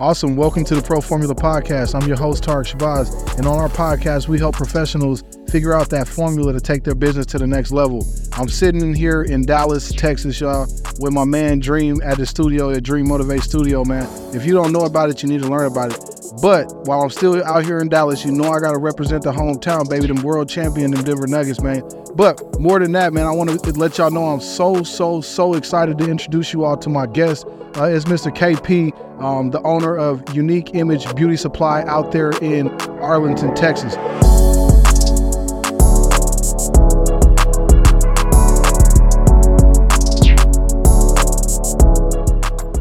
Awesome. Welcome to the Pro Formula Podcast. I'm your host, Tarek Shabazz. And on our podcast, we help professionals figure out that formula to take their business to the next level. I'm sitting in here in Dallas, Texas, y'all, with my man Dream at the studio at Dream Motivate Studio, man. If you don't know about it, you need to learn about it. But while I'm still out here in Dallas, you know I got to represent the hometown, baby, them world champion, them Denver Nuggets, man. But more than that, man, I want to let y'all know I'm so, so, so excited to introduce you all to my guest. Uh, it's Mr. KP, um, the owner of Unique Image Beauty Supply out there in Arlington, Texas.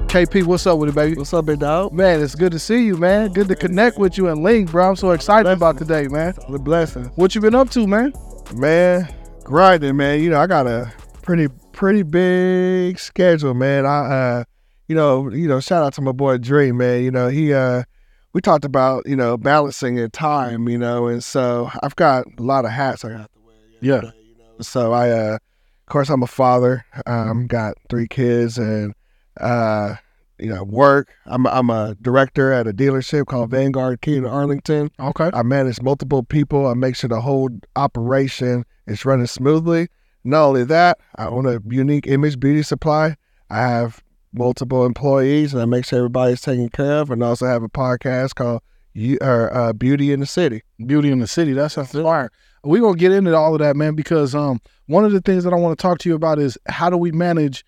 KP, what's up with it, baby? What's up, big dog? Man, it's good to see you, man. Good to connect with you and link, bro. I'm so excited about today, man. The blessing. What you been up to, man? Man, grinding, man. You know, I got a pretty pretty big schedule, man. I uh you know, you know, shout out to my boy Dream, man. You know, he uh we talked about, you know, balancing in time, you know, and so I've got a lot of hats I got to wear. Yeah. Day, you know? So I uh of course I'm a father. Um got three kids and uh, you know, work. I'm I'm a director at a dealership called Vandergriff Kia in Arlington. Okay. I manage multiple people. I make sure the whole operation is running smoothly. Not only that, I own a unique image beauty supply. I have multiple employees, and I make sure everybody's taken care of. And I also have a podcast called you, or, uh, Beauty in the City. Beauty in the City. That's fire. We're gonna get into all of that, man, because um one of the things that I want to talk to you about is how do we manage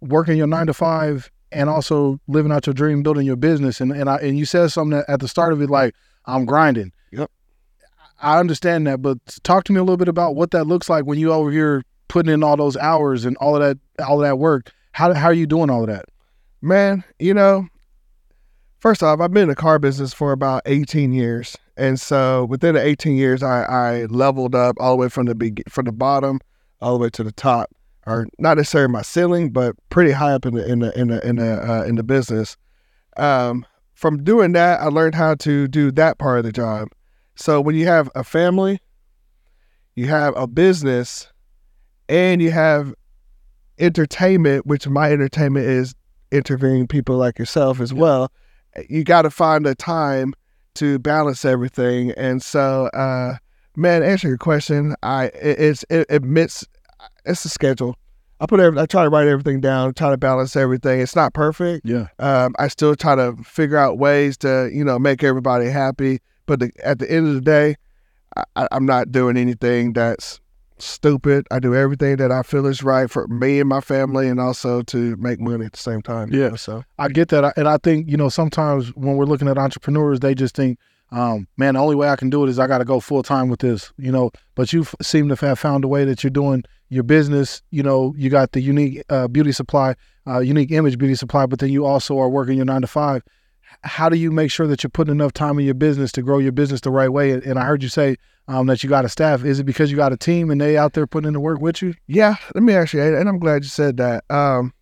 working your nine to five and also living out your dream, building your business. And and I and you said something at the start of it, like I'm grinding. Yep. I understand that, but talk to me a little bit about what that looks like when you over here putting in all those hours and all of that all of that work. How how are you doing all of that? Man, you know, first off, I've been in the car business for about 18 years. And so within the 18 years, I, I leveled up all the way from the be- from the bottom all the way to the top or not necessarily my ceiling, but pretty high up in the in the in the in the uh, in the business. Um, from doing that, I learned how to do that part of the job. So when you have a family, you have a business, and you have entertainment, which my entertainment is interviewing people like yourself as well. You got to find a time to balance everything. And so, uh, man, answer your question. I it, it's it admits it's a schedule. I put every, I try to write everything down, try to balance everything. It's not perfect. Yeah. Um, I still try to figure out ways to you know make everybody happy. But the, at the end of the day, I, I'm not doing anything that's stupid. I do everything that I feel is right for me and my family, and also to make money at the same time. Yeah. So I get that, and I think you know sometimes when we're looking at entrepreneurs, they just think, um, "Man, the only way I can do it is I got to go full time with this," you know. But you seem to have found a way that you're doing your business. You know, you got the unique uh, beauty supply, uh, unique image beauty supply, but then you also are working your nine to five. How do you make sure that you're putting enough time in your business to grow your business the right way? And I heard you say um, that you got a staff. Is it because you got a team and they out there putting in the work with you? Yeah, let me ask you, and I'm glad you said that. Um,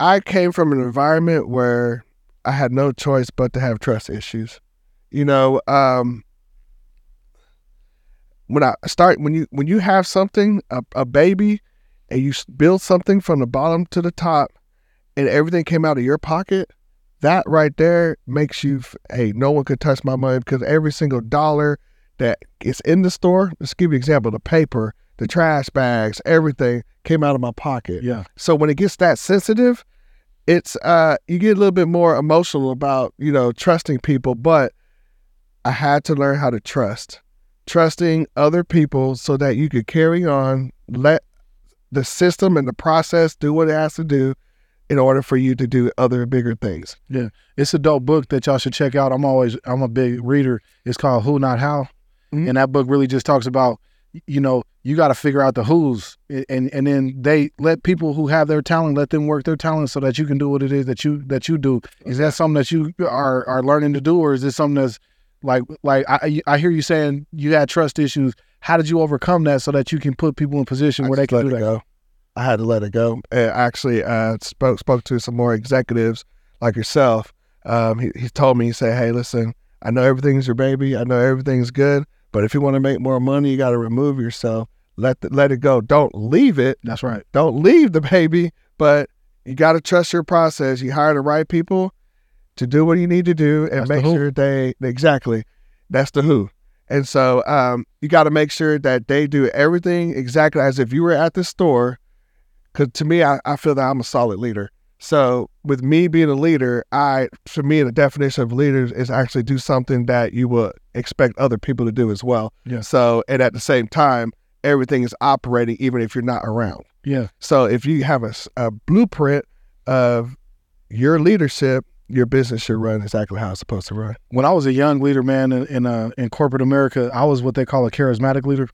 I came from an environment where I had no choice but to have trust issues. You know, um, when I start when you when you have something a, a baby and you build something from the bottom to the top and everything came out of your pocket that right there makes you hey no one could touch my money because every single dollar that is in the store let's give you an example the paper the trash bags everything came out of my pocket Yeah. so when it gets that sensitive it's uh you get a little bit more emotional about you know trusting people but i had to learn how to trust trusting other people so that you could carry on, let the system and the process do what it has to do in order for you to do other bigger things. Yeah, it's a dope book that y'all should check out. I'm always I'm a big reader. It's called Who Not How, Mhm. and that book really just talks about you know you got to figure out the who's and and then they let people who have their talent let them work their talent so that you can do what it is that you that you do. Is that something that you are are learning to do, or is this something that's like like I I hear you saying you had trust issues. How did you overcome that so that you can put people in position I where they can let do it that? go. I had to let it go. And actually, uh, spoke spoke to some more executives like yourself. Um, he, he told me, he said, "Hey, listen, I know everything's your baby. I know everything's good, but if you want to make more money, you got to remove yourself. Let the, let it go. Don't leave it. That's right. Don't leave the baby, but you got to trust your process. You hire the right people to do what you need to do and That's make who. sure they exactly that's the who. And so um, you got to make sure that they do everything exactly as if you were at the store. Because to me, I, I feel that I'm a solid leader. So with me being a leader, I for me the definition of leaders is actually do something that you would expect other people to do as well. Yeah. So and at the same time, everything is operating even if you're not around. Yeah. So if you have a blueprint of your leadership, your business should run exactly how it's supposed to run. When I was a young leader, man, in in, uh, in corporate America, I was what they call a charismatic leader.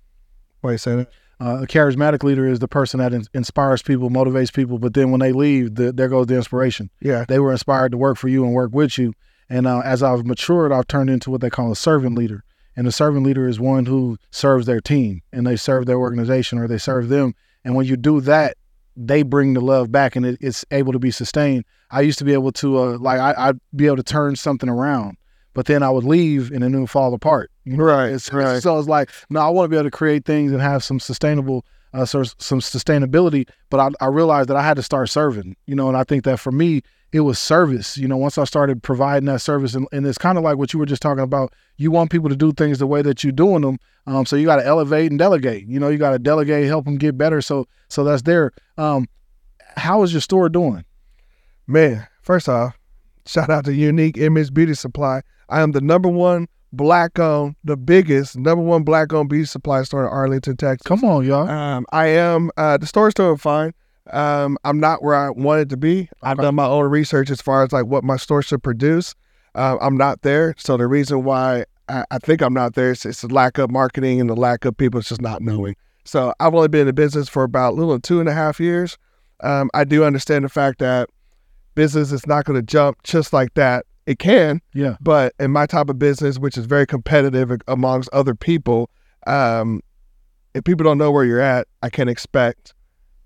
Why you saying that? Uh, a charismatic leader is the person that in- inspires people, motivates people, but then when they leave, the, there goes the inspiration. Yeah. They were inspired to work for you and work with you. And uh, as I've matured, I've turned into what they call a servant leader. And a servant leader is one who serves their team and they serve their organization or they serve them. And when you do that, they bring the love back and it, it's able to be sustained. I used to be able to, uh, like, I, I'd be able to turn something around, but then I would leave and then it would fall apart. You know? Right. It's, right. So it's like, no, I want to be able to create things and have some sustainable, uh, so, some sustainability. But I, I realized that I had to start serving, you know, and I think that for me, it was service. You know, once I started providing that service, and, and it's kind of like what you were just talking about. You want people to do things the way that you're doing them. Um, so you got to elevate and delegate. You know, you got to delegate, help them get better. So, so that's there. Um, how is your store doing? Man, first off, shout out to Unique Image Beauty Supply. I am the number one black owned, the biggest number one black owned beauty supply store in Arlington, Texas. Come on, y'all. Um, I am uh, the store's doing fine. Um, I'm not where I wanted to be. I've done my own research as far as like what my store should produce. Uh, I'm not there. So the reason why I, I think I'm not there is it's the lack of marketing and the lack of people just not knowing. So I've only been in the business for about a little two and a half years. Um, I do understand the fact that business is not going to jump just like that. It can, Yeah. but in my type of business, which is very competitive amongst other people, um, if people don't know where you're at, I can expect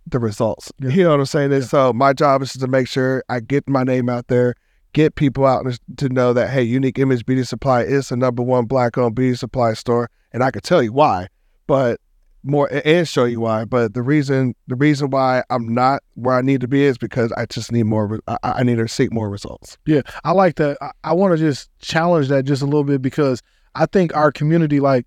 the results. Yeah. You know what I'm saying? Yeah. so my job is to make sure I get my name out there, get people out to know that hey, Unique Image Beauty Supply is the number one black-owned beauty supply store, and I could tell you why, but more and show you why. But the reason the reason why I'm not where I need to be is because I just need more. I, I need to seek more results. Yeah, I like that. I, I want to just challenge that just a little bit because I think our community, like,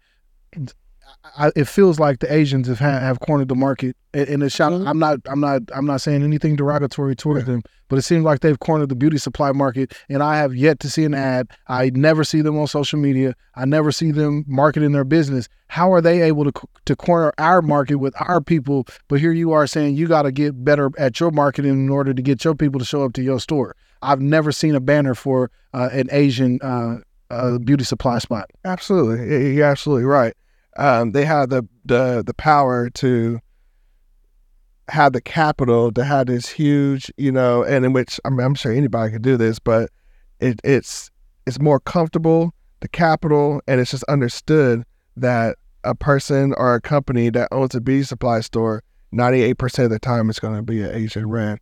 I, it feels like the Asians have ha- have cornered the market, and, and it's Mhm. I'm not, I'm not, I'm not saying anything derogatory towards them, but it seems like they've cornered the beauty supply market, and I have yet to see an ad. I never see them on social media. I never see them marketing their business. How are they able to to corner our market with our people? But here you are saying you got to get better at your marketing in order to get your people to show up to your store. I've never seen a banner for uh, an Asian uh, uh, beauty supply spot. Absolutely, you're absolutely right. Um, they have the, the the power to have the capital to have this huge, you know, and in which I mean, I'm sure anybody could do this, but it, it's it's more comfortable, the capital, and it's just understood that a person or a company that owns a beauty supply store, 98% of the time, it's going to be an Asian brand.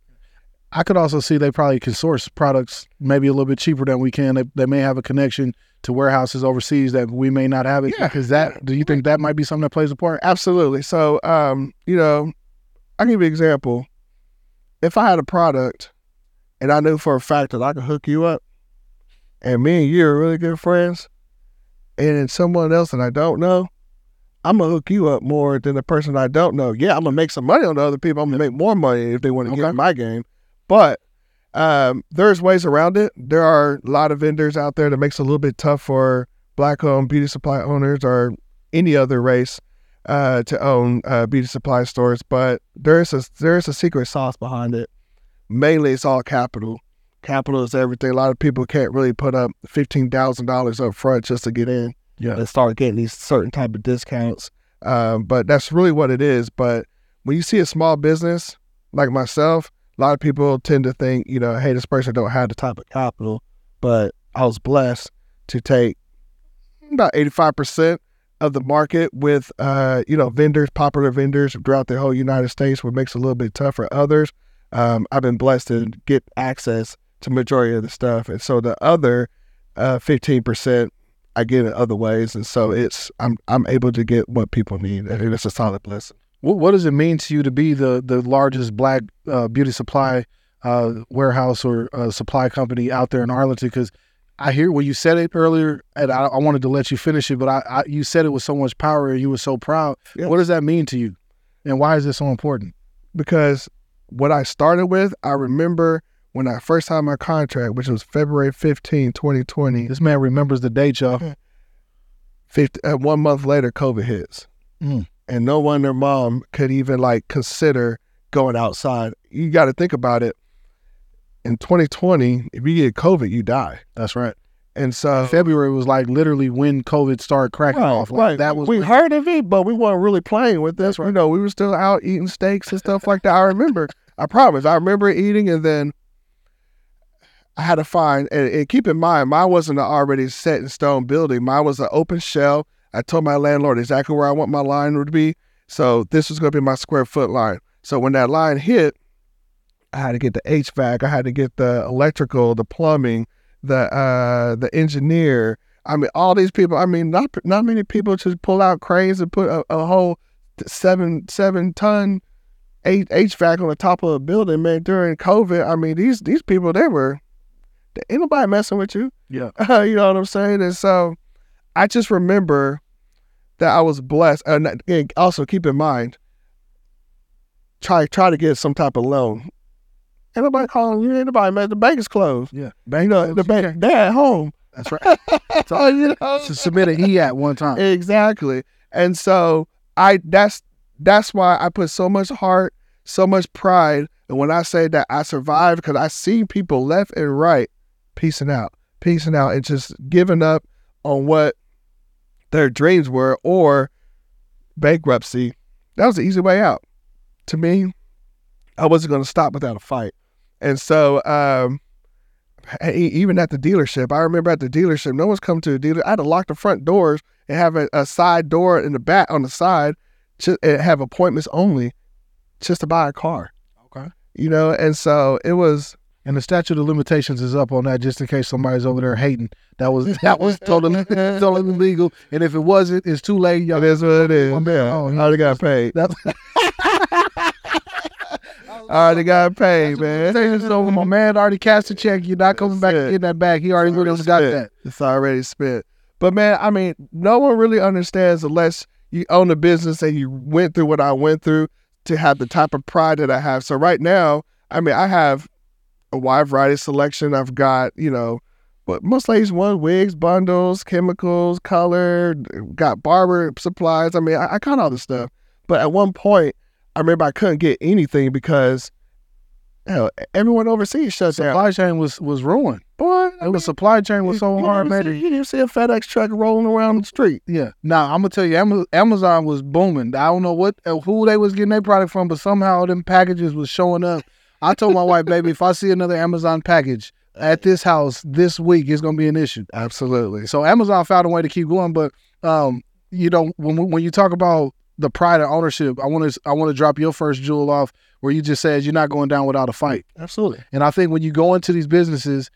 I could also see they probably can source products maybe a little bit cheaper than we can. They, they may have a connection to warehouses overseas that we may not have it. Yeah. because that? Do you think that might be something that plays a part? Absolutely. So, um, you know, I'll give you an example. If I had a product and I knew for a fact that I could hook you up and me and you are really good friends and then someone else that I don't know, I'm gonna hook you up more than the person I don't know. Yeah, I'm gonna make some money on the other people. I'm gonna make more money if they want to get Okay. in my game. But um, there's ways around it. There are a lot of vendors out there that makes it a little bit tough for black owned beauty supply owners or any other race uh, to own uh, beauty supply stores, but there's a there's a secret sauce behind it. Mainly, it's all capital. Capital is everything. A lot of people can't really put up fifteen thousand dollars up front just to get in Yeah. and start getting these certain type of discounts. Um, but that's really what it is. But when you see a small business like myself, a lot of people tend to think, you know, hey, this person don't have the type of capital. But I was blessed to take about eighty five percent of the market with uh, you know, vendors, popular vendors throughout the whole United States, what makes it a little bit tough for others. Um, I've been blessed to get access to majority of the stuff. And so the other uh, fifteen percent I get it other ways, and so it's I'm I'm able to get what people need, and it's a solid blessing. What, what does it mean to you to be the the largest black uh, beauty supply uh, warehouse or uh, supply company out there in Arlington? Because I hear when you said it earlier, and I, I wanted to let you finish it, but I, I, you said it with so much power and you were so proud. Yeah. What does that mean to you, and why is this so important? because what I started with, I remember when I first signed my contract, which was February 15, 2020. This man remembers the date, y'all. 50, uh, one month later, COVID hits. Mm. And no one, their mom, could even like consider going outside. You got to think about it. In 2020, if you get COVID, you die. That's right. And so, February was like literally when COVID started cracking Right, off. Like, right. That was we when- heard of it, but we weren't really playing with this. Right. You know, we were still out eating steaks and stuff like that. I remember. I promise. I remember eating, and then I had to find. And, and keep in mind, mine wasn't an already set in stone building. Mine was an open shell. I told my landlord exactly where I want my line to be. So this was going to be my square foot line. So when that line hit, I had to get the HVAC. I had to get the electrical, the plumbing, the uh, the engineer. I mean, all these people. I mean, not not many people just pull out cranes and put a, a whole seven seven ton H- HVAC on the top of a building. Man, during COVID, I mean, these these people they were ain't nobody messing with you. Yeah. you know what I'm saying? And so, I just remember that I was blessed. And also keep in mind, try try to get some type of loan. Ain't nobody calling you. Ain't nobody, man. The bank is closed. Yeah. You know, the bank, they're at home. That's right. So, you know, to submit an E at one time. exactly. And so I that's that's why I put so much heart, so much pride. And when I say that I survived, because I see people left and right piecing out, piecing out, and just giving up on what their dreams were or bankruptcy. That was the easy way out. To me, I wasn't going to stop without a fight. And so, um, even at the dealership, I remember at the dealership, no one's come to the dealer. I had to lock the front doors and have a, a side door in the back on the side, and have appointments only, just to buy a car. Okay. You know, and so it was. And the statute of limitations is up on that just in case somebody's over there hating. That was that was totally totally legal. And if it wasn't, it's too late. Y'all is what it is. Oh, man. Oh, I already got paid. That's, I already got paid, man. so my man already cast a check. You're not coming back That's to get that back. He already got that. It's already spent. But man, I mean, no one really understands unless you own a business and you went through what I went through to have the type of pride that I have. So right now, I mean, I have a wide variety of selection. I've got, you know, but most ladies want wigs, bundles, chemicals, color, got barber supplies. I mean, I, I got all this stuff. But at one point, I remember I couldn't get anything because hell, everyone overseas shut down. Supply chain was was ruined. Boy, It was supply chain was so hard, man. You didn't see a FedEx truck rolling around the street. Yeah. Now I'm gonna tell you, Amazon was booming. I don't know what uh, who they was getting their product from, but somehow them packages was showing up. I told my wife, baby, if I see another Amazon package at this house this week, it's gonna be an issue. Absolutely. So Amazon found a way to keep going, but um, you know, when when you talk about the pride of ownership, I want to I want to drop your first jewel off where you just said you're not going down without a fight. Absolutely. And I think when you go into these businesses,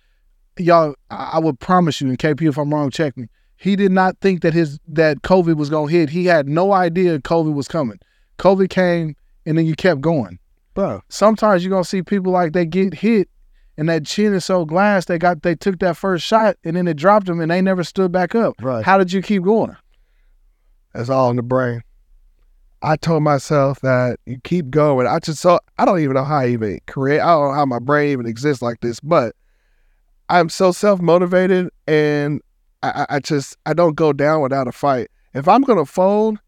y'all, I I would promise you, and KP, if I'm wrong, check me. He did not think that his that COVID was gonna hit. He had no idea COVID was coming. COVID came, and then you kept going. Bro. Sometimes you're gonna see people like they get hit, and that chin is so glass. They got they took that first shot, and then it dropped them, and they never stood back up. Right. How did you keep going? That's all in the brain. I told myself that you keep going. I just so I don't even know how I even create. I don't know how my brain even exists like this, but I'm so self motivated, and I, I I just I don't go down without a fight. If I'm gonna fold,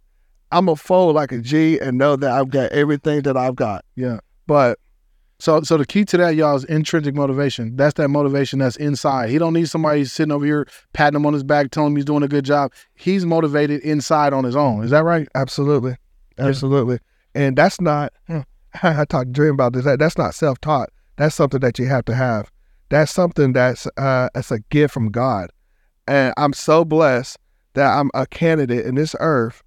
I'm gonna fold like a G and know that I've got everything that I've got. Yeah. But So, so the key to that, y'all, is intrinsic motivation. That's that motivation that's inside. He don't need somebody sitting over here patting him on his back, telling him he's doing a good job. He's motivated inside on his own. Is that right? Absolutely, absolutely, and that's not. I talked to Dream about this. That, that's not self taught. That's something that you have to have. That's something that's uh, it's a gift from God, and I'm so blessed that I'm a candidate in this earth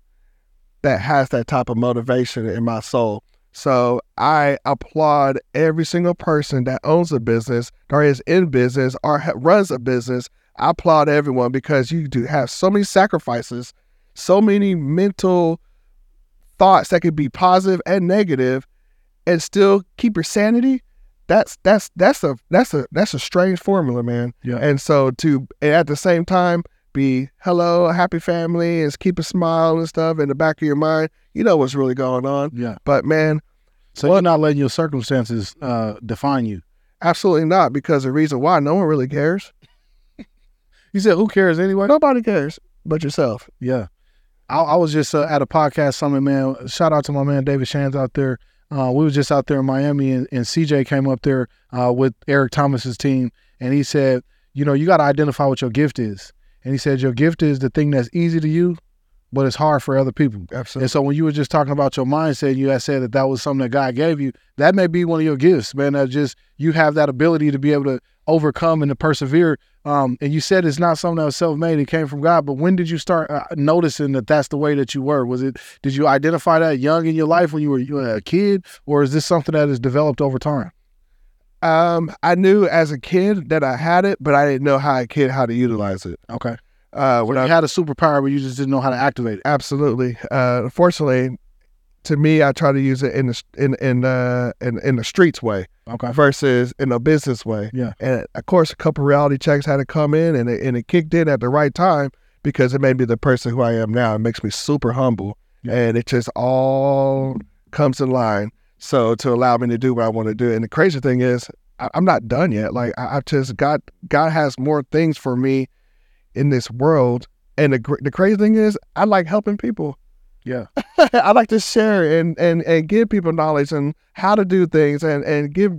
that has that type of motivation in my soul. So I applaud every single person that owns a business or is in business or ha- runs a business. I applaud everyone because you do have so many sacrifices, so many mental thoughts that could be positive and negative and still keep your sanity that's that's that's a that's a that's a strange formula, man. Yeah. And so to at the same time be hello, happy family, and keep a smile and stuff in the back of your mind, you know what's really going on. Yeah. But man, So Well- you're not letting your circumstances uh, define you. absolutely not, because the reason why no one really cares. You said, who cares anyway? Nobody cares but yourself. Yeah. I, I was just uh, at a podcast summit, man. Shout out to my man David Shands out there. Uh, we was just out there in Miami, and, and CJ came up there uh, with Eric Thomas's team, and he said, you know, you got to identify what your gift is. And he said, your gift is the thing that's easy to you, but it's hard for other people. Absolutely. And so when you were just talking about your mindset, you had said that that was something that God gave you. That may be one of your gifts, man. That just you have that ability to be able to overcome and to persevere. Um, and you said it's not something that was self-made; it came from God. But when did you start uh, noticing that that's the way that you were? Was it? Did you identify that young in your life when you were, you were a kid, or is this something that has developed over time? Um, I knew as a kid that I had it, but I didn't know how a kid how to utilize it. Okay, Uh, when you I had a superpower, but you just didn't know how to activate it. absolutely, uh, unfortunately, to me, I try to use it in the in in uh in, in the streets way Okay, versus in a business way. Yeah. And of course, a couple reality checks had to come in, and it, and it kicked in at the right time because it made me the person who I am now. It makes me super humble, Yeah. and it just all comes in line. So to allow me to do what I want to do, and the crazy thing is, I, I'm not done yet. Like I, I just God, God has more things for me in this world, and the the crazy thing is, I like helping people. yeah, I like to share and, and, and give people knowledge and how to do things and, and give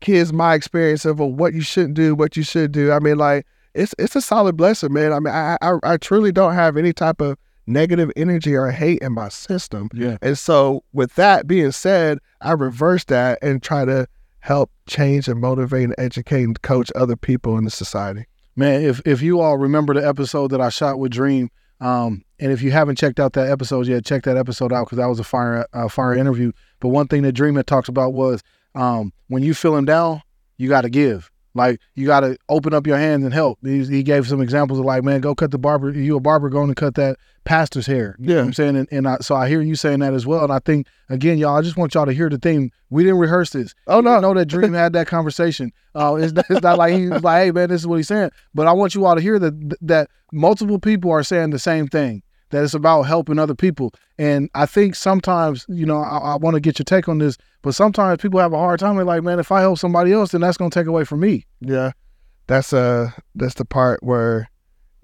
kids my experience of what you shouldn't do, what you should do. I mean, like it's it's a solid blessing, man. I mean, I I, I truly don't have any type of negative energy or hate in my system. yeah. And so, with that being said, I reverse that and try to help change and motivate and educate and coach other people in the society. Man, if if you all remember the episode that I shot with Dream, um, and if you haven't checked out that episode yet, check that episode out because that was a fire uh, fire interview. But one thing that Dream had talked about was um, when you feeling down, you got to give. Like you got to open up your hands and help. He, he gave some examples of like, man, go cut the barber. You a barber going to cut that pastor's hair. You know what Yeah. I'm saying, and, and I, so I hear you saying that as well. And I think again, y'all, I just want y'all to hear the thing. We didn't rehearse this. Oh no, I no, know that Dream had that conversation. Uh, it's, not- it's not like he was like, "Hey man, this is what he's saying." But I want you all to hear that that multiple people are saying the same thing. That it's about helping other people. And I think sometimes, you know, I, I want to get your take on this. But sometimes people have a hard time. They're like, "Man, if I help somebody else, then that's gonna take away from me." Yeah, that's uh that's the part where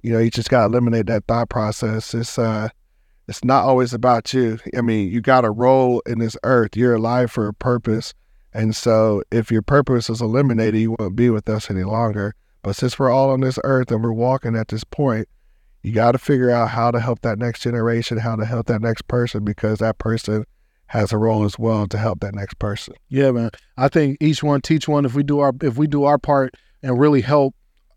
you know you just gotta eliminate that thought process. It's uh it's not always about you. I mean, you got a role in this earth. You're alive for a purpose, and so if your purpose is eliminated, you won't be with us any longer. But since we're all on this earth and we're walking at this point, you got to figure out how to help that next generation, how to help that next person, because that person has a role as well to help that next person. Yeah, man. I think each one teach one. If we do our if we do our part and really help,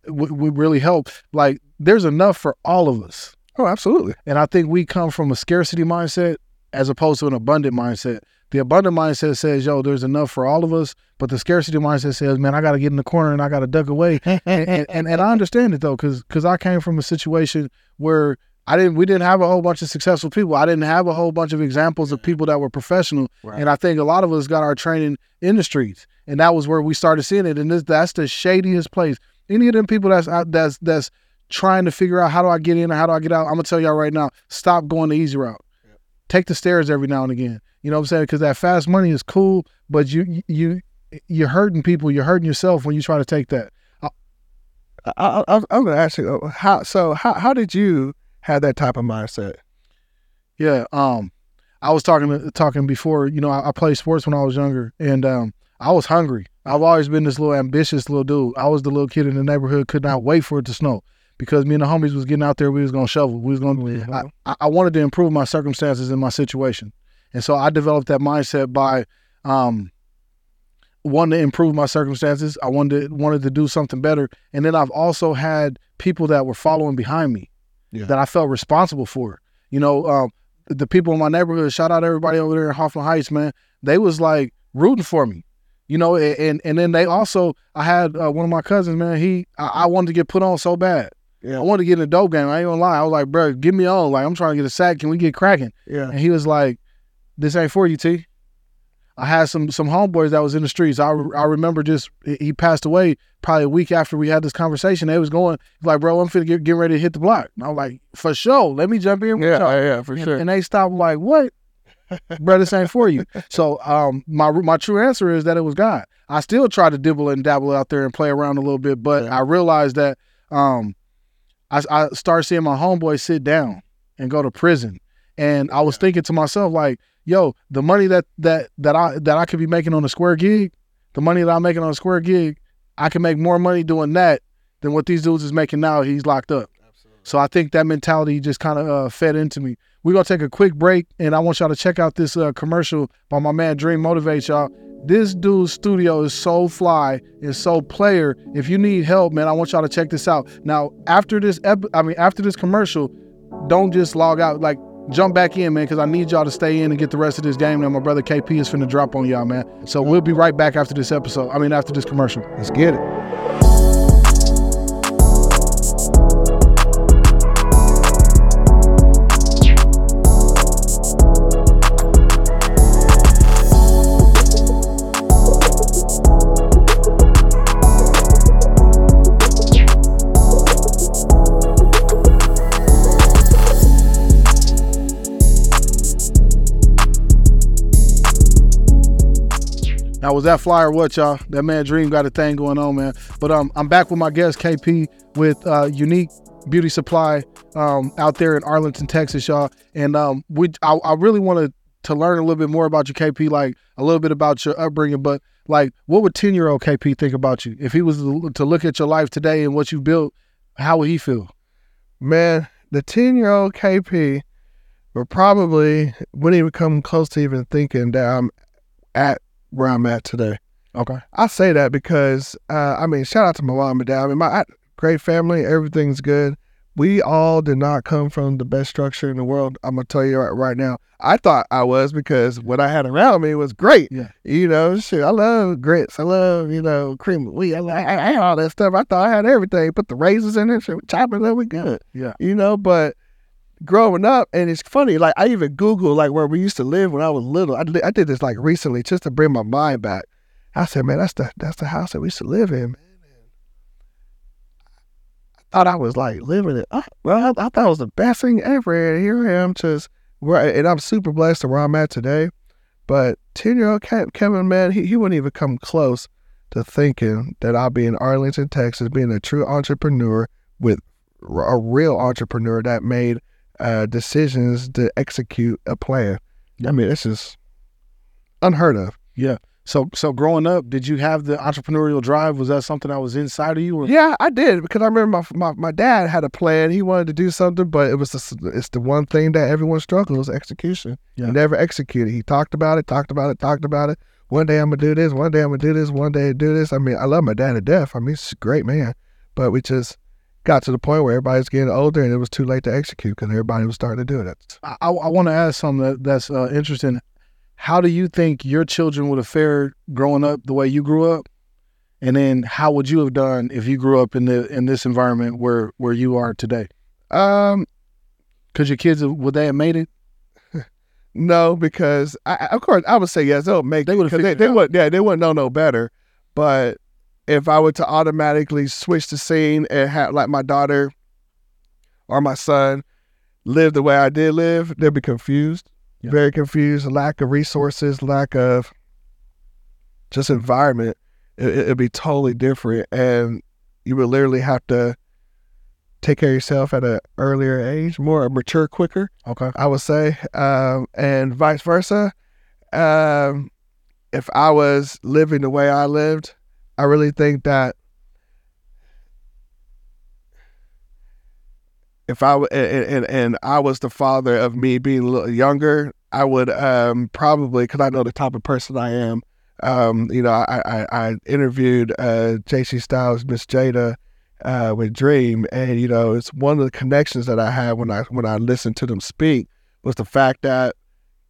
we, we really help. Like there's enough for all of us. Oh, absolutely. And I think we come from a scarcity mindset as opposed to an abundant mindset. The abundant mindset says, yo, there's enough for all of us. But the scarcity mindset says, man, I got to get in the corner and I got to duck away. and, and, and, and I understand it though, because because I came from a situation where I didn't we didn't have a whole bunch of successful people. I didn't have a whole bunch of examples of people that were professional. Right. And I think a lot of us got our training in the streets. And that was where we started seeing it. And this, that's the shadiest place. Any of them people that's out that's that's trying to figure out how do I get in or how do I get out, I'm gonna tell y'all right now, stop going the easy route. Take the stairs every now and again. You know what I'm saying? Because that fast money is cool, but you you you're hurting people. You're hurting yourself when you try to take that. I, I, I- I'm going to ask you uh, how. So how how did you have that type of mindset? Yeah. Um, I was talking talking before. You know, I, I played sports when I was younger, and um, I was hungry. I've always been this little ambitious little dude. I was the little kid in the neighborhood, could not wait for it to snow because me and the homies was getting out there. We was gonna shovel. We was gonna. I, I- I wanted to improve my circumstances in my situation, and so I developed that mindset by um, wanting to improve my circumstances. I wanted to, wanted to do something better, and then I've also had people that were following behind me Yeah. that I felt responsible for. You know, um, the people in my neighborhood. Shout out everybody over there in Hoffman Heights, man. They was like rooting for me. You know, and and then they also, I had uh, one of my cousins, man. He, I, I wanted to get put on so bad. Yeah. I wanted to get in a dope game. I ain't gonna lie. I was like, bro, give me on. Like, I'm trying to get a sack. Can we get cracking? Yeah. And he was like, this ain't for you, T. I had some some homeboys that was in the streets. I, I remember just he passed away probably a week after we had this conversation. They was going like, bro, I'm finna get, get ready to hit the block. And I was like, for sure, let me jump in. with Yeah, y'all." yeah, for and, sure. and they stopped like, what? bro, this ain't for you. So um, my my true answer is that it was God. I still try to dibble and dabble out there and play around a little bit, but Yeah. I realized that um, I, I started seeing my homeboys sit down and go to prison, and I was thinking to myself like, yo, the money that that that I that I could be making on a square gig, the money that I'm making on a square gig, I can make more money doing that than what these dudes is making now. He's locked up. So I think that mentality just kind of uh, fed into me. We're gonna take a quick break, and I want y'all to check out this uh, commercial by my man Dream Motivate y'all. This dude's studio is so fly, is so player. If you need help, man, I want y'all to check this out. Now, after this, ep- I mean, after this commercial, don't just log out. Like, jump back in, man, because I need y'all to stay in and get the rest of this game. Now, my brother KP is finna drop on y'all, man. So we'll be right back after this episode. I mean, after this commercial. Let's get it. Now was that flyer what y'all? That man Dream got a thing going on, man. But um, I'm back with my guest KP with uh, Unique Beauty Supply um, out there in Arlington, Texas, y'all. And um, we I, I really wanted to learn a little bit more about you, KP, like a little bit about your upbringing. But like, what would ten year old KP think about you if he was to look at your life today and what you built? How would he feel? Man, the 10 year old KP would probably wouldn't even come close to even thinking that I'm at where I'm at today. Okay. I say that because, uh, I mean, shout out to my mom and dad. I mean, my I, great family, everything's good. We all did not come from the best structure in the world. I'm gonna tell you right, right now. I thought I was because what I had around me was great. Yeah. You know, shit. I love grits. I love you know cream of wheat. I, I, I had all that stuff. I thought I had everything. Put the raisins in it. Shit, chop it up. We good. Yeah. You know, but growing up, and it's funny. Like I even Googled like where we used to live when I was little. I, I did this like recently just to bring my mind back. I said, man, that's the that's the house that we used to live in. I thought I was like living it. up. Well, I, I thought it was the best thing ever. And here I am, just where, and I'm super blessed to where I'm at today. But ten year old Kevin, man, he, he wouldn't even come close to thinking that I'll be in Arlington, Texas, being a true entrepreneur with a real entrepreneur that made uh, decisions to execute a plan. I mean, it's just unheard of. Yeah. So so growing up, did you have the entrepreneurial drive? Was that something that was inside of you? Or? Yeah, I did because I remember my, my my dad had a plan. He wanted to do something, but it was the, it's the one thing that everyone struggles execution. Yeah. He never executed. He talked about it, talked about it, talked about it. One day I'm gonna do this. One day I'm gonna do this. One day do this. I mean, I love my dad to death. I mean, he's a great man, but we just got to the point where everybody's getting older and it was too late to execute because everybody was starting to do it. I, I, want to ask something that, that's uh, interesting. How do you think your children would have fared growing up the way you grew up? And then how would you have done if you grew up in the in this environment where where you are today? Um, Because your kids would they have made it? No, because I, of course I would say yes. They'll make. They 'cause they, they would. Yeah, they wouldn't know no better. But if I were to automatically switch the scene and have like my daughter or my son live the way I did live, they'd be confused. Yeah. Very confused. Lack of resources. Lack of just environment. It, it- it'd be totally different, and you would literally have to take care of yourself at an earlier age, more mature quicker. Okay. I would say, um, and vice versa. Um, if I was living the way I lived, I really think that if I and, and and I was the father of me being a little younger, I would um, probably because I know the type of person I am. Um, you know, I I, I interviewed uh, J.C. Styles, Miss Jada, uh, with Dream, and you know, it's one of the connections that I had when I when I listened to them speak was the fact that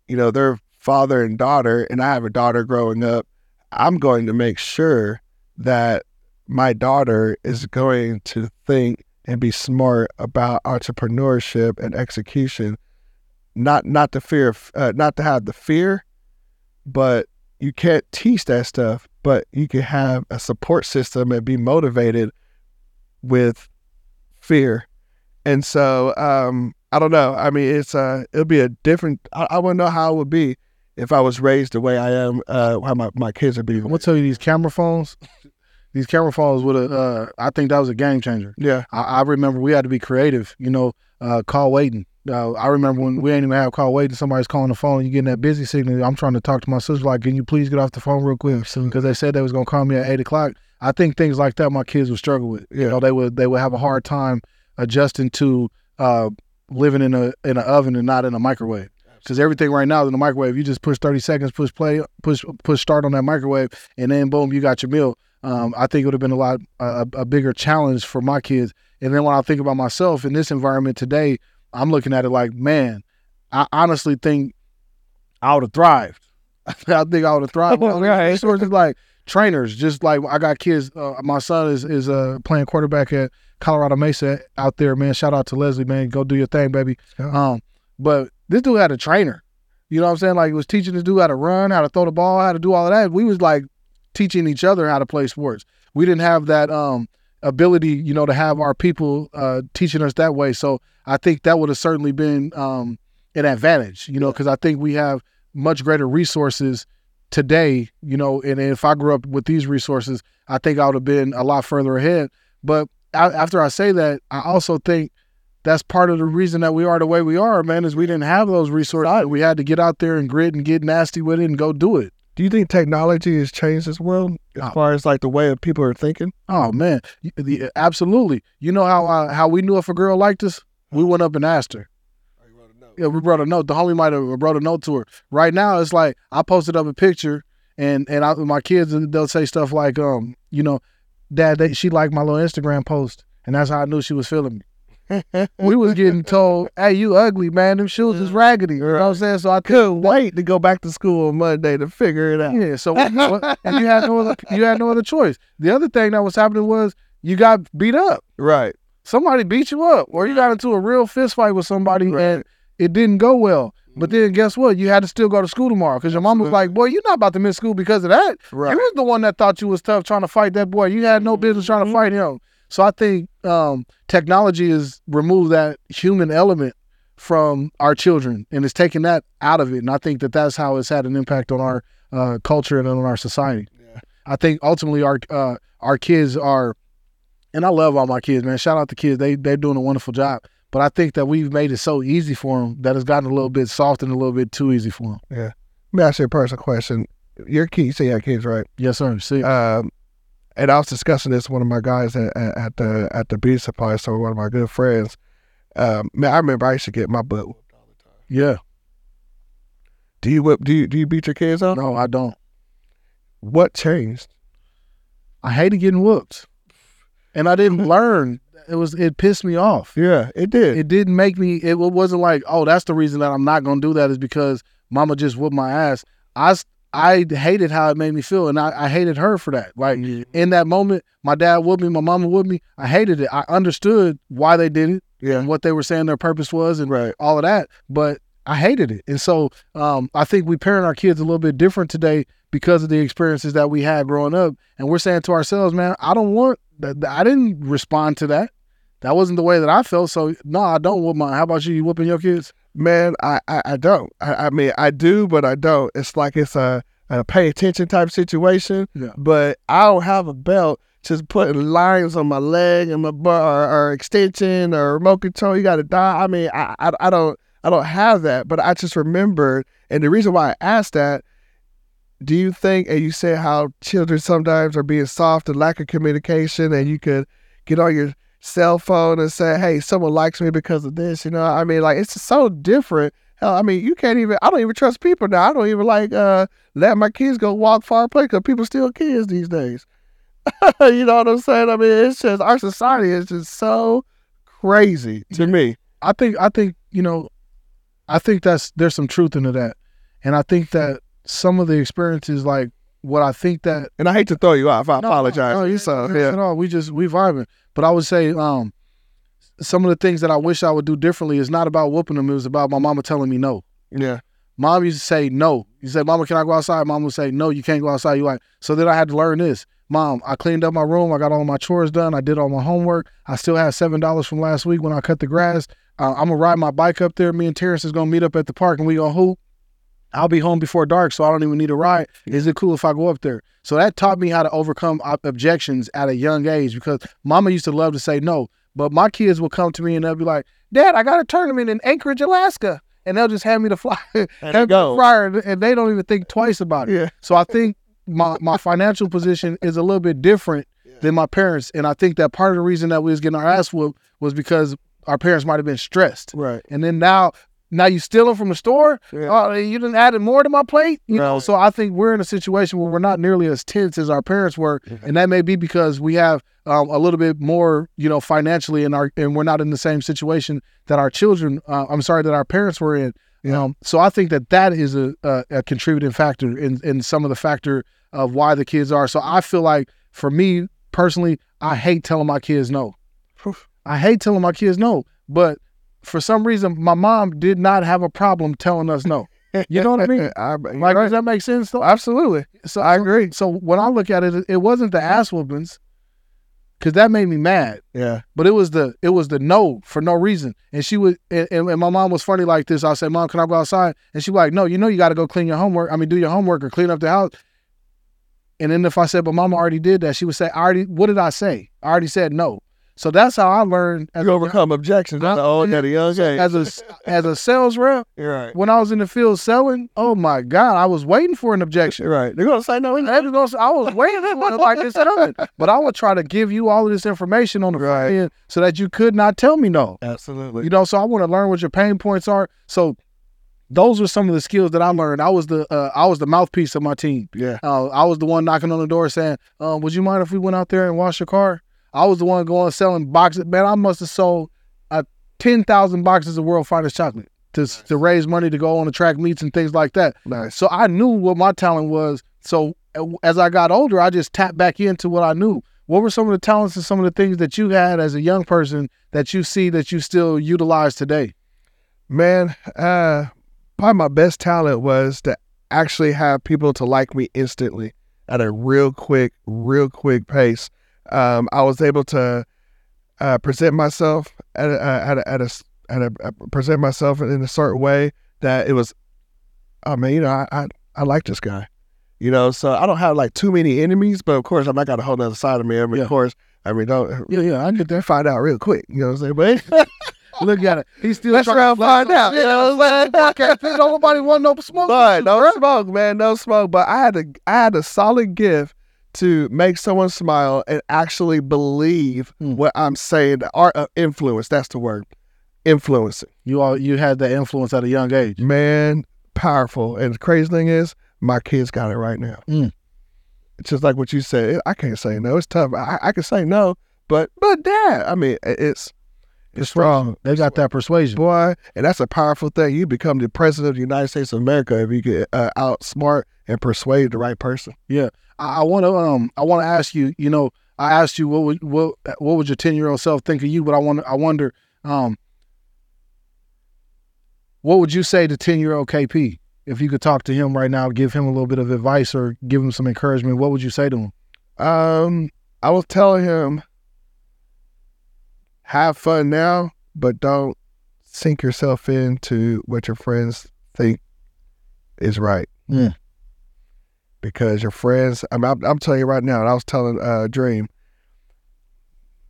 you know they're father and daughter, and I have a daughter growing up. I'm going to make sure that my daughter is going to think and be smart about entrepreneurship and execution. Not not the fear uh, not to have the fear, but you can't teach that stuff, but you can have a support system and be motivated with fear. And so um, I don't know. I mean, it's uh, it'll be a different. I, I wouldn't know how it would be if I was raised the way I am. Uh, how my, my kids would be. I'm gonna tell you these camera phones. These camera phones would have. Uh, I think that was a game changer. Yeah, I, I remember we had to be creative. You know, uh, call waiting. Uh, I remember when we ain't even have call waiting. Somebody's calling the phone. You getting that busy signal. I'm trying to talk to my sister. Like, can you please get off the phone real quick? Because they said they was gonna call me at eight o'clock. I think things like that my kids would struggle with. You know, they would they would have a hard time adjusting to uh, living in a in an oven and not in a microwave. Because everything right now is in the microwave. You just push thirty seconds, push play, push push start on that microwave, and then boom, you got your meal. Um, I think it would have been a lot a, a bigger challenge for my kids. And then when I think about myself in this environment today, I'm looking at it like, man, I honestly think I would have thrived. I think I would have thrived. right. Sources like trainers, just like I got kids. Uh, my son is is uh, playing quarterback at Colorado Mesa out there, man. Shout out to Leslie, man. Go do your thing, baby. Um, but this dude had a trainer. You know what I'm saying? Like he was teaching this dude how to run, how to throw the ball, how to do all of that. We was like teaching each other how to play sports. We didn't have that um ability, you know, to have our people uh teaching us that way. So I think that would have certainly been um an advantage, you know, because I think we have much greater resources today, you know, and if I grew up with these resources, I think I would have been a lot further ahead. But a- after I say that, I also think that's part of the reason that we are the way we are, man, is we didn't have those resources. We had to get out there and grit and get nasty with it and go do it. Do you think technology has changed this world as Oh. far as like the way of people are thinking? Oh man, the, absolutely. You know how uh, how we knew if a girl liked us? We went up and asked her. Yeah, we brought a note. The homie might have brought a note to her. Right now, it's like I posted up a picture, and and I, my kids and they'll say stuff like, um, you know, Dad, they, she liked my little Instagram post, and that's how I knew she was feeling me. we was getting told, "Hey, you ugly, man. Them shoes is raggedy." You know what I'm saying? So I Couldn't wait to go back to school on Monday to figure it out. Yeah, so what- and you had no other you had no other choice. The other thing that was happening was you got beat up. Right. Somebody beat you up, or you got into a real fist fight with somebody, and it didn't go well. But mm-hmm. then guess what? You had to still go to school tomorrow because your mom was like, "Boy, you're not about to miss school because of that. Right. You was the one that thought you was tough trying to fight that boy. You had no business trying to mm-hmm. fight him." So I think um, technology has removed that human element from our children and it's taken that out of it. And I think that that's how it's had an impact on our uh, culture and on our society. Yeah. I think ultimately our uh, our kids are, and I love all my kids, man. Shout out to the kids; they they're doing a wonderful job. But I think that we've made it so easy for them that it's gotten a little bit soft and a little bit too easy for them. Yeah. Let me ask you a personal question. Your kids, you say you have kids, right? Yes, sir. See, Um, and I was discussing this with one of my guys at, at, the at the beauty supply store, one of my good friends. Um, man, I remember I used to get my butt whooped all the time. yeah. Do you whip? Do you do you beat your kids up? No, I don't. What changed? I hated getting whooped, and I didn't learn. It was it pissed me off. Yeah, it did. It didn't make me. It wasn't like, oh, that's the reason that I'm not gonna do that is because Mama just whooped my ass. I I hated how it made me feel, and I, I hated her for that. Like in that moment, my dad whooped me, my mama whooped me. I hated it. I understood why they did it yeah, and what they were saying their purpose was, and right. all of that. But I hated it. And so um, I think we parent our kids a little bit different today because of the experiences that we had growing up. And we're saying to ourselves, man, I don't want that. I didn't respond to that. That wasn't the way that I felt. So no, I don't whoop my. How about you? You whooping your kids? Man, I, I, I don't. I, I mean, I do, but I don't. It's like it's a, a pay attention type situation. Yeah. But I don't have a belt just putting lines on my leg and my butt or, or extension or remote control. You got to die. I mean, I, I, I don't I don't have that. But I just remembered, and the reason why I asked that. Do you think, and you said how children sometimes are being soft and lack of communication, and you could get on your cell phone and say, "Hey, someone likes me because of this." You know, I mean, like it's so different. Hell, I mean, you can't even. I don't even trust people now. I don't even like uh let my kids go walk far play because people steal kids these days. you know what I'm saying? I mean, it's just our society is just so crazy to me. I think. I think you know. I think that's there's some truth into that, and I think that some of the experiences, like what I think that And I hate to throw you off. I No, apologize. No, you so yeah. all. We just we vibing. But I would say um some of the things that I wish I would do differently is not about whooping them. It was about my mama telling me no. Yeah. Mom used to say no. You said, "Mama, can I go outside?" Mom would say, "No, you can't go outside." You like so then I had to learn this. Mom, I cleaned up my room. I got all my chores done. I did all my homework. I still have seven dollars from last week when I cut the grass. Uh, I'm gonna ride my bike up there. Me and Terrence is gonna meet up at the park and we gonna hoop. I'll be home before dark, so I don't even need a ride. Is it cool if I go up there? So that taught me how to overcome ob- objections at a young age because Mama used to love to say no, but my kids will come to me and they'll be like, "Dad, I got a tournament in Anchorage, Alaska," and they'll just hand me the fly And hand me the go. flyer, and they don't even think twice about it. Yeah. So I think my my financial position is a little bit different than my parents, and I think that part of the reason that we was getting our ass whooped was because our parents might have been stressed, Right. and then now. Now you stealing from the store? Yeah. Oh, you didn't added more to my plate. You know, so I think we're in a situation where we're not nearly as tense as our parents were, and that may be because we have um, a little bit more, you know, financially, in our and we're not in the same situation that our children. Uh, I'm sorry that our parents were in. Yeah. Um, so I think that that is a, a, a contributing factor in in some of the factor of why the kids are. So I feel like for me personally, I hate telling my kids no. I hate telling my kids no, but for some reason, my mom did not have a problem telling us no. You know what I mean? I, Like, does that make sense? Though? absolutely. So I agree. So when I look at it, it- wasn't the ass whoopings, because that made me mad. Yeah. But it was the it was the no for no reason. And she would and, and and my mom was funny like this. I said, Mom, can I go outside? And she was like, No, you know you got to go clean your homework. I mean, do your homework or clean up the house. And then if I said, but Mama already did that, she would say, I already. What did I say? I already said no. So that's how I learned as You a, overcome objections at, old, a young age. as a as a sales rep. Right. When I was in the field selling, oh my God, I was waiting for an objection. Right. They're gonna say no. Gonna say- I was waiting for it like this coming. But I would try to give you all of this information on the front Right. end so that you could not tell me no. Absolutely. You know, so I want to learn what your pain points are. So those were some of the skills that I learned. I was the uh, I was the mouthpiece of my team. Yeah. Uh, I was the one knocking on the door saying, uh, "Would you mind if we went out there and washed your car?" I was the one going selling boxes. Man, I must have sold uh, ten thousand boxes of World Finest chocolate to to raise money to go on the track meets and things like that. Nice. So I knew what my talent was. So uh, as I got older, I just tapped back into what I knew. What were some of the talents and some of the things that you had as a young person that you see that you still utilize today? Man, uh, probably my best talent was to actually have people to like me instantly at a real quick, real quick pace. Um, I was able to uh, present myself at a, at a, at a, at a, uh, present myself in a certain way that it was. I mean, you know, I, I I like this guy, you know. So I don't have like too many enemies, but of course, I'm not got a whole other side of me. I mean, Yeah. of course, I mean, don't Yeah, yeah, I get that. find out real quick. You know what I'm saying? But Look at it. He's still Let's trying to find out. You know what I'm saying? Okay, don't nobody want no smoke. But no smoke, man, no smoke. But I had a I had a solid gift to make someone smile and actually believe Hmm. what I'm saying. The art of influence, that's the word. Influencing. You all you had that influence at a young age. Man, powerful. And the crazy thing is, my kids got it right now. Mm. It's just like what you said. I can't say no. It's tough. I, I can say no, but but dad, I mean, it's it's strong. They got that persuasion. boy, and that's a powerful thing. You become the president of the United States of America if you get uh, outsmart and persuade the right person. I, I want to um I want to ask you. You know, I asked you what would what what would your ten year old self think of you, but I want I wonder um what would you say to ten year old KP if you could talk to him right now, give him a little bit of advice or give him some encouragement? What would you say to him? Um, I was telling him, have fun now, but don't sink yourself into what your friends think is right. Yeah. Because your friends, I'm, I'm, I'm telling you right now, and I was telling uh, Dream,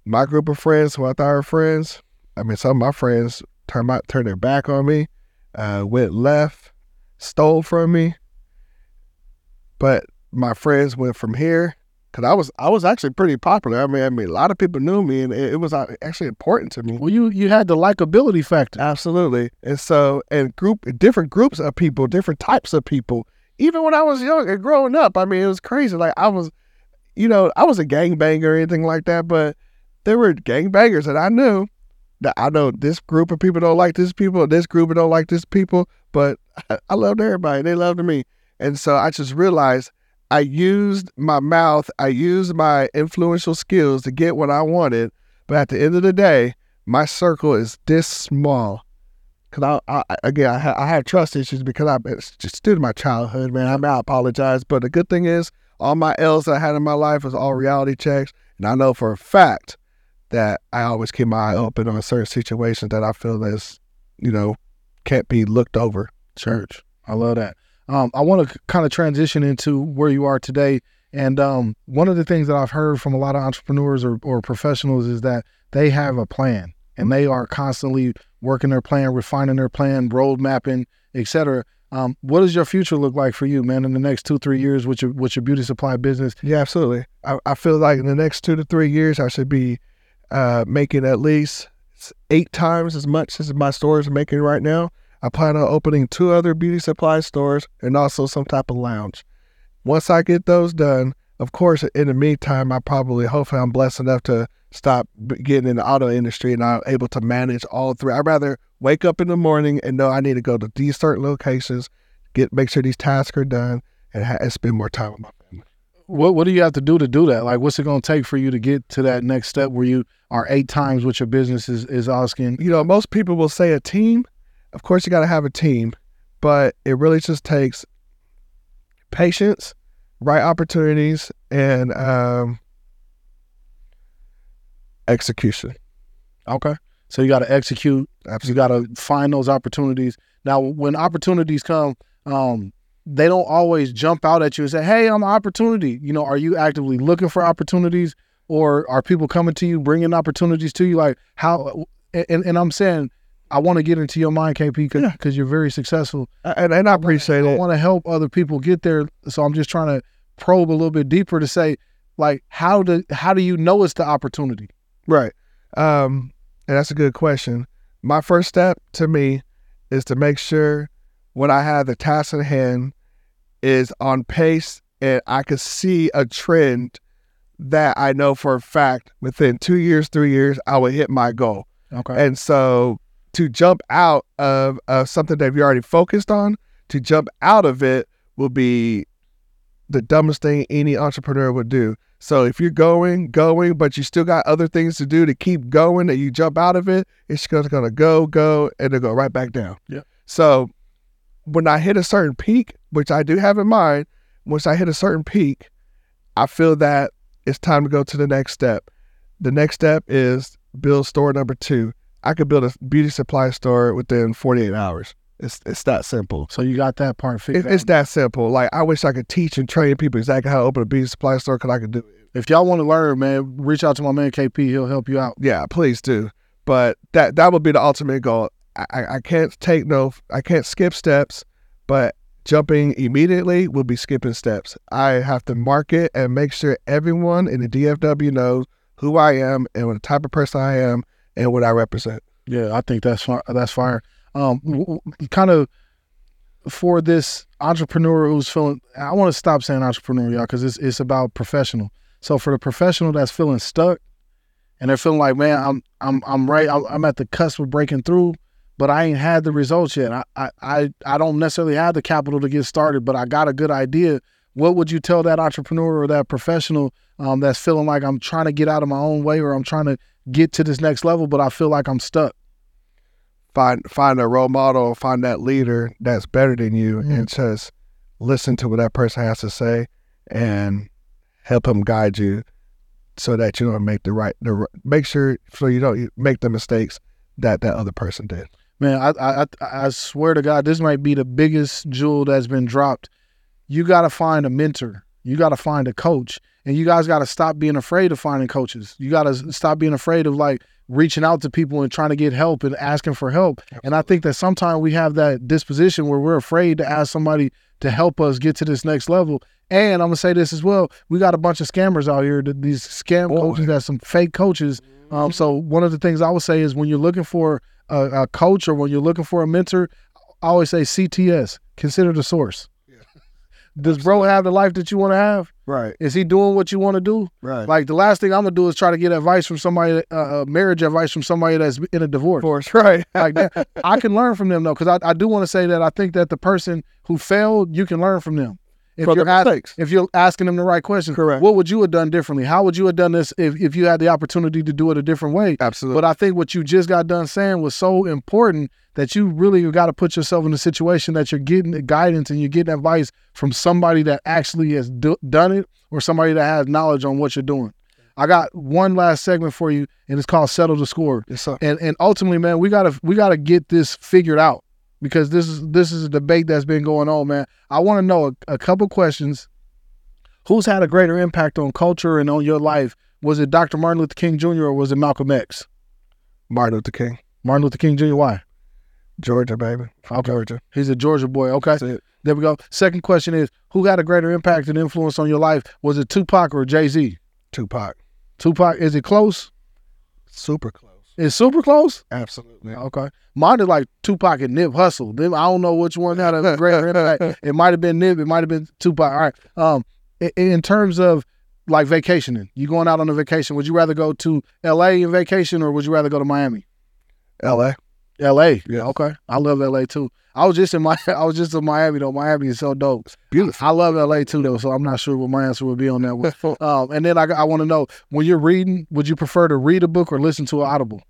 my group of friends who I thought were friends, I mean, some of my friends turned my, turned their back on me, uh, went left, stole from me. But my friends went from here because I was I was actually pretty popular. I mean, I mean, a lot of people knew me, and it, it was uh, actually important to me. Well, you you had the likability factor. Absolutely. And so, and group different groups of people, different types of people. Even when I was young and growing up, I mean, it was crazy. Like I was, you know, I was a gangbanger or anything like that, but there were gangbangers that I knew that I know this group of people don't like this people, this group don't like this people, but I, I loved everybody. They loved me. And so I just realized I used my mouth, I used my influential skills to get what I wanted. But at the end of the day, my circle is this small. because I, I again I, ha- I have trust issues because I just due to my childhood, man. I mean, I apologize, but the good thing is all my L's I had in my life was all reality checks, and I know for a fact that I always keep my eye open on certain situations that I feel as you know can't be looked over. Church, I love that. Um, I want to kind of transition into where you are today. And um, one of the things that I've heard from a lot of entrepreneurs or, or professionals is that they have a plan and they are constantly working their plan, refining their plan, road mapping, etc. Um, what does your future look like for you, man, in the next two, three years with your with your beauty supply business? Yeah, absolutely. I, I feel like in the next two to three years, I should be uh, making at least eight times as much as my store is making right now. I plan on opening two other beauty supply stores and also some type of lounge. Once I get those done, of course, in the meantime, I probably, hopefully, I'm blessed enough to stop getting in the auto industry and I'm able to manage all three. I'd rather wake up in the morning and know I need to go to these certain locations, get make sure these tasks are done, and, ha- and spend more time with my family. What What do you have to do to do that? Like, what's it going to take for you to get to that next step where you are eight times what your business is, is asking? You know, most people will say a team. Of course, you got to have a team, but it really just takes patience, right opportunities, and um, execution. Okay. So you got to execute. Absolutely. You got to find those opportunities. Now, when opportunities come, um, they don't always jump out at you and say, "Hey, I'm an opportunity." You know, are you actively looking for opportunities, or are people coming to you, bringing opportunities to you? Like how? And, and I'm saying, I want to get into your mind, KP, because Yeah. you're very successful. And, and I appreciate I it. I want to help other people get there. So I'm just trying to probe a little bit deeper to say, like, how do how do you know it's the opportunity? Right. Um, and that's a good question. My first step to me is to make sure when I have the task at hand is on pace and I can see a trend that I know for a fact within two years, three years, I will hit my goal. Okay. And so to jump out of, of something that you already focused on, to jump out of it will be the dumbest thing any entrepreneur would do. So if you're going, going, but you still got other things to do to keep going and you jump out of it, it's just gonna go, go, and it'll go right back down. Yeah. So when I hit a certain peak, which I do have in mind, once I hit a certain peak, I feel that it's time to go to the next step. The next step is build store number two. I could build a beauty supply store within 48 hours. It's it's that simple. so you got that part It, figured it's that simple. Like I wish I could teach and train people exactly how to open a beauty supply store because I could do it. If y'all want to learn, man, reach out to my man KP. He'll help you out. Yeah, please do. But that that would be the ultimate goal. I, I I can't take no, I can't skip steps, but jumping immediately will be skipping steps. I have to market and make sure everyone in the DFW knows who I am and what type of person I am and what I represent. Yeah, I think that's fi- that's fire. Um, kind of for this entrepreneur who's feeling, I want to stop saying entrepreneur, y'all, because it's it's about professional. So for the professional that's feeling stuck, and they're feeling like, man, I'm I'm I'm right, I'm, I'm at the cusp of breaking through, but I ain't had the results yet. I, I I I don't necessarily have the capital to get started, but I got a good idea. What would you tell that entrepreneur or that professional um, that's feeling like I'm trying to get out of my own way or I'm trying to get to this next level, but I feel like I'm stuck? Find find a role model, find that leader that's better than you, Mhm. and just listen to what that person has to say and help him guide you so that you don't make the right the make sure so you don't make the mistakes that that other person did. Man, I, I I I swear to God, this might be the biggest jewel that's been dropped. You got to find a mentor. You got to find a coach, and you guys got to stop being afraid of finding coaches. You got to stop being afraid of like reaching out to people and trying to get help and asking for help. And I think that sometimes we have that disposition where we're afraid to ask somebody to help us get to this next level. And I'm gonna say this as well: we got a bunch of scammers out here. These scam Boy. coaches, that's some fake coaches. Um, so one of the things I would say is when you're looking for a, a coach or when you're looking for a mentor, I always say CTS. Consider the source. Does bro have the life that you want to have? Right, Is he doing what you want to do? right. Like the last thing I'm gonna do is try to get advice from somebody, uh, uh, marriage advice from somebody that's in a divorce. course, right. Like that, I can learn from them though, because I, I do want to say that I think that the person who failed, you can learn from them. If you're the ask- if you're asking them the right questions. Correct. What would you have done differently? How would you have done this if, if you had the opportunity to do it a different way? Absolutely. But I think what you just got done saying was so important that you really got to put yourself in a situation that you're getting the guidance and you're getting advice from somebody that actually has do, done it or somebody that has knowledge on what you're doing. I got one last segment for you, and it's called "Settle the Score." yes, sir. And and ultimately, man, we gotta we gotta get this figured out because this is this is a debate that's been going on, man. I want to know a, a couple questions. Who's had a greater impact on culture and on your life? Was it Dr. Martin Luther King Jr. or was it Malcolm X? Martin Luther King, Martin Luther King Jr. Why? Georgia, baby. From Okay. Georgia. He's a Georgia boy. Okay, there we go. Second question is who had a greater impact and influence on your life? Was it Tupac or Jay Z? Tupac. Tupac. Is it close? Super close. Is super close? Absolutely. Okay. Mine is like Tupac and Nip Hussle. Them, I don't know which one had a greater impact. It might have been Nip. It might have been Tupac. All right. Um, i- in terms of like vacationing, you going out on a vacation? Would you rather go to L.A. in vacation or would you rather go to Miami? L.A. L.A. Yeah. Okay. I love L.A. too. I was just in my. I was just in Miami though. Miami is so dope. Beautiful. I love L.A. too though. So I'm not sure what my answer would be on that one. Um, and then I, I want to know when you're reading, would you prefer to read a book or listen to an audible?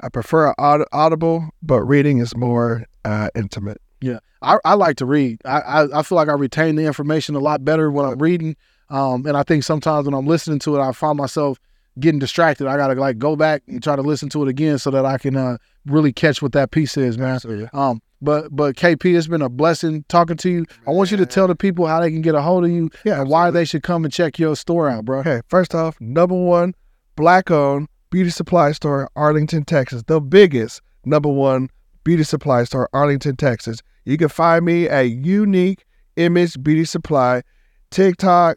I prefer aud- audible, but reading is more uh, intimate. Yeah, I, I like to read. I, I I feel like I retain the information a lot better when I'm reading. Um, and I think sometimes when I'm listening to it, I find myself getting distracted. I gotta like go back and try to listen to it again so that I can uh, really catch what that piece is, man. Absolutely. Um, but but KP, it's been a blessing talking to you. I want you to tell the people how they can get a hold of you Yeah. and why they should come and check your store out, bro. Okay, first off, number one black owned beauty supply store, Arlington, Texas. The biggest number one beauty supply store, Arlington, Texas. You can find me at Unique Image Beauty Supply, TikTok,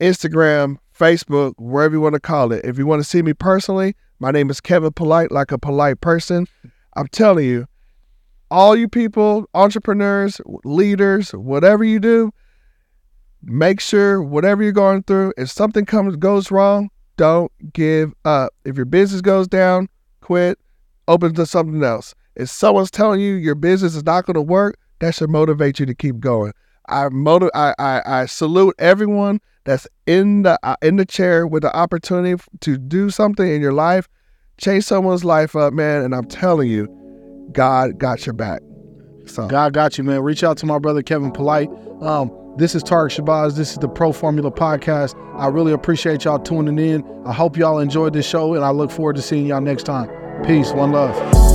Instagram, Facebook, wherever you want to call it. If you want to see me personally, my name is Kevin Polite, like a polite person. I'm telling you, all you people, entrepreneurs, leaders, whatever you do, make sure whatever you're going through, if something comes goes wrong, don't give up. If your business goes down, quit, open to something else. If someone's telling you your business is not going to work, that should motivate you to keep going. I motiv- I, I, I salute everyone that's in the uh, in the chair with the opportunity to do something in your life, change someone's life up, man. And I'm telling you, God got your back. So God got you, man. Reach out to my brother Kevin Polite. Um, this is Tarek Shabazz. This is the Pro Formula Podcast. I really appreciate y'all tuning in. I hope y'all enjoyed this show, and I look forward to seeing y'all next time. Peace. One love.